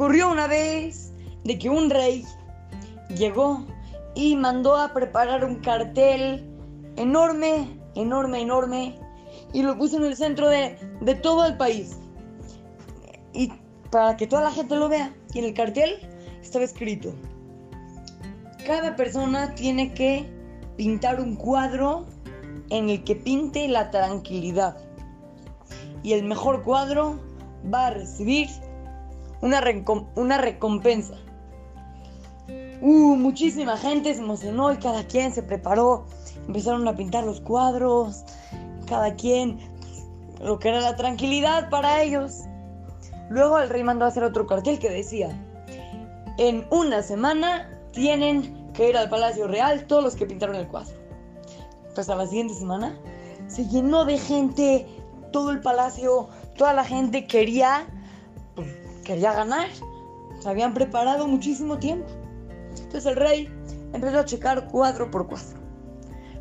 ocurrió una vez de que un rey llegó y mandó a preparar un cartel enorme, enorme, enorme, y lo puso en el centro de, de todo el país. Y para que toda la gente lo vea. Y en el cartel estaba escrito, cada persona tiene que pintar un cuadro en el que pinte la tranquilidad. Y el mejor cuadro va a recibir una, recompensa. Uh, muchísima gente se emocionó y cada quien se preparó. Empezaron a pintar los cuadros. Cada quien lo que era la tranquilidad para ellos. Luego el rey mandó a hacer otro cartel que decía, en una semana tienen que ir al Palacio Real todos los que pintaron el cuadro. Pues a la siguiente semana se llenó de gente, todo el palacio, toda la gente quería, quería ganar. Se habían preparado muchísimo tiempo. Entonces el rey empezó a checar cuadro por cuadro.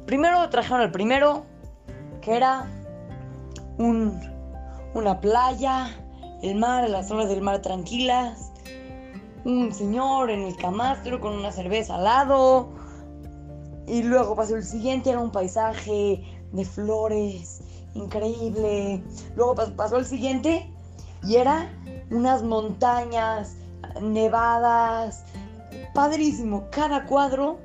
Primero trajeron el primero, que era un, una playa, el mar, las olas del mar tranquilas, un señor en el camastro con una cerveza al lado. Y luego pasó el siguiente, era un paisaje de flores, increíble. Luego pasó el siguiente y era unas montañas nevadas, padrísimo. Cada cuadro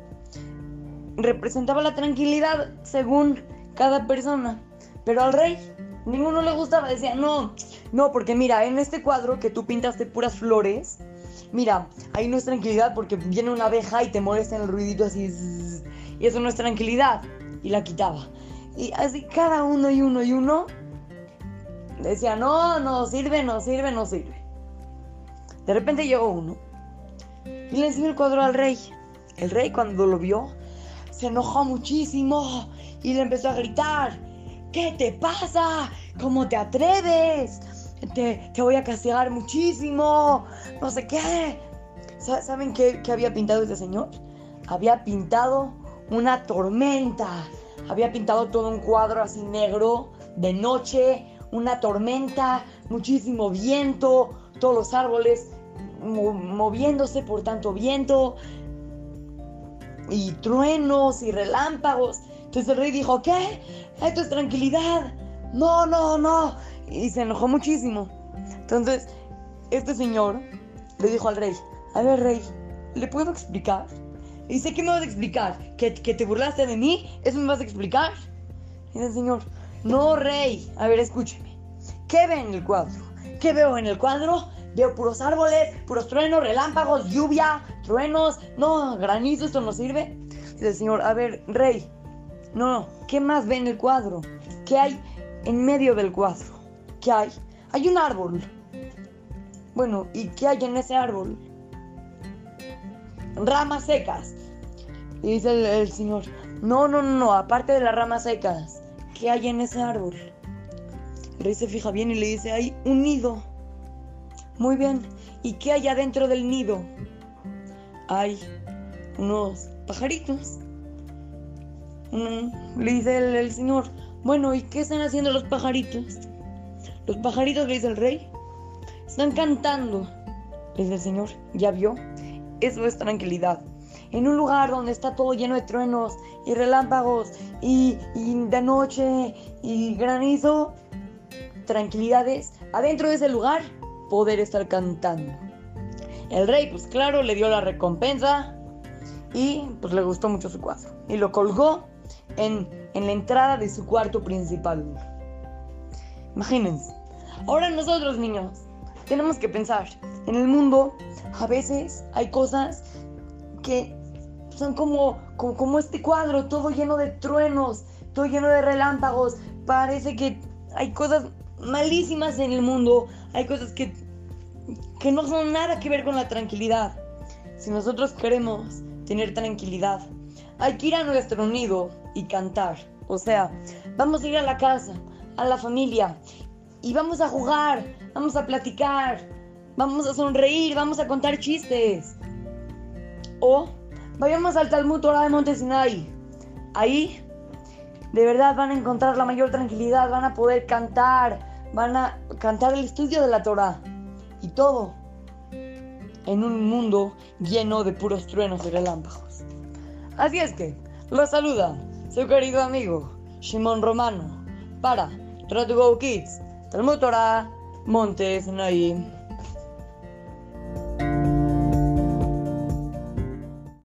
representaba la tranquilidad según cada persona. Pero al rey ninguno le gustaba. Decía, no, no, porque mira, en este cuadro que tú pintaste puras flores, mira, ahí no es tranquilidad porque viene una abeja y te molesta en el ruidito así. y eso no es tranquilidad. Y la quitaba. Y así cada uno y uno y uno decía, no, no sirve, no sirve, no sirve. De repente llegó uno y le enseñó el cuadro al rey. El rey cuando lo vio se enojó muchísimo y le empezó a gritar, ¿qué te pasa? ¿Cómo te atreves? Te, voy a castigar muchísimo, no sé qué. ¿Saben qué, qué había pintado este señor? Había pintado una tormenta. Había pintado todo un cuadro así negro de noche, una tormenta, muchísimo viento, todos los árboles moviéndose por tanto viento y truenos y relámpagos. Entonces el rey dijo, ¿qué? Esto es tranquilidad. No, no, no. Y se enojó muchísimo. Entonces, este señor le dijo al rey, a ver rey, ¿le puedo explicar? Y dice, ¿qué me vas a explicar? ¿Que, ¿Que, te burlaste de mí? ¿Eso me vas a explicar? Y el señor, no rey, a ver, escúcheme. ¿Qué ve en el cuadro? ¿Qué veo en el cuadro? Veo puros árboles, puros truenos, relámpagos, lluvia, truenos. No, granizo, esto no sirve. Dice el señor, a ver, rey. No, ¿qué más ve en el cuadro? ¿Qué hay en medio del cuadro? ¿Qué hay? Hay un árbol. Bueno, ¿y qué hay en ese árbol? Ramas secas. Y dice el, el señor, no, no, no, aparte de las ramas secas, ¿qué hay en ese árbol? El rey se fija bien y le dice, hay un nido. Muy bien. ¿Y qué hay adentro del nido? Hay unos pajaritos. le dice el, señor, bueno, ¿y qué están haciendo los pajaritos? Los pajaritos, le dice el rey, están cantando. Le dice el señor, ¿ya vio? Eso es tranquilidad. En un lugar donde está todo lleno de truenos y relámpagos y, de noche y granizo, tranquilidades. Adentro de ese lugar poder estar cantando. El rey, pues claro, le dio la recompensa y pues le gustó mucho su cuadro. Y lo colgó en, en la entrada de su cuarto principal. Imagínense. Ahora nosotros, niños, tenemos que pensar. En el mundo, a veces hay cosas que son como, como, este cuadro, todo lleno de truenos, todo lleno de relámpagos. Parece que hay cosas malísimas en el mundo, hay cosas que, que no son nada que ver con la tranquilidad. Si nosotros queremos tener tranquilidad, hay que ir a nuestro nido y cantar. O sea, vamos a ir a la casa, a la familia, y vamos a jugar, vamos a platicar, vamos a sonreír, vamos a contar chistes. O vayamos al Talmud Torah de Monte Sinai. Ahí de verdad van a encontrar la mayor tranquilidad, van a poder cantar, van a cantar el estudio de la Torah. Y todo en un mundo lleno de puros truenos y relámpagos. Así es que, los saluda su querido amigo Shimon Romano para Try to Go Kids, Talmud Torah, Montes Naim.